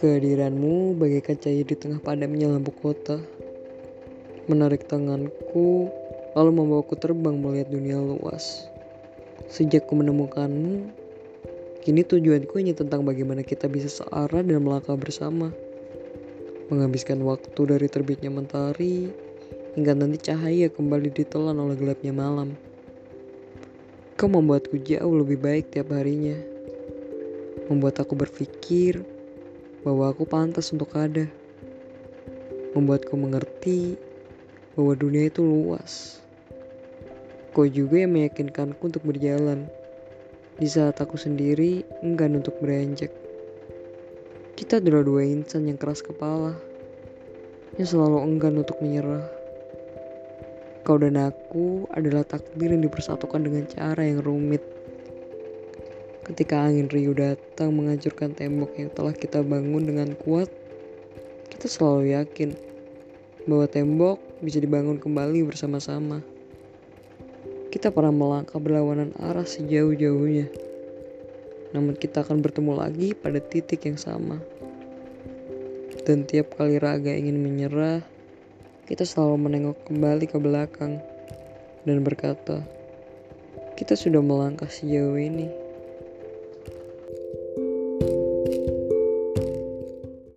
Kehadiranmu bagaikan cahaya di tengah padamnya lampu kota. Menarik tanganku, lalu membawaku terbang melihat dunia luas. Sejak ku menemukanmu, kini tujuanku hanya tentang bagaimana kita bisa searah dan melangkah bersama. Menghabiskan waktu dari terbitnya mentari hingga nanti cahaya kembali ditelan oleh gelapnya malam. Kau membuatku jauh lebih baik tiap harinya. Membuat aku berpikir bahwa aku pantas untuk ada. Membuatku mengerti bahwa dunia itu luas. Kau juga yang meyakinkanku untuk berjalan di saat aku sendiri enggan untuk beranjak. Kita adalah dua insan yang keras kepala, yang selalu enggan untuk menyerah. Kau dan aku adalah takdir yang dipersatukan dengan cara yang rumit. Ketika angin riuh datang menghancurkan tembok yang telah kita bangun dengan kuat, kita selalu yakin bahwa tembok bisa dibangun kembali bersama-sama. Kita pernah melangkah berlawanan arah sejauh-jauhnya, namun kita akan bertemu lagi pada titik yang sama. Dan tiap kali raga ingin menyerah, kita selalu menengok kembali ke belakang dan berkata, "Kita sudah melangkah sejauh ini."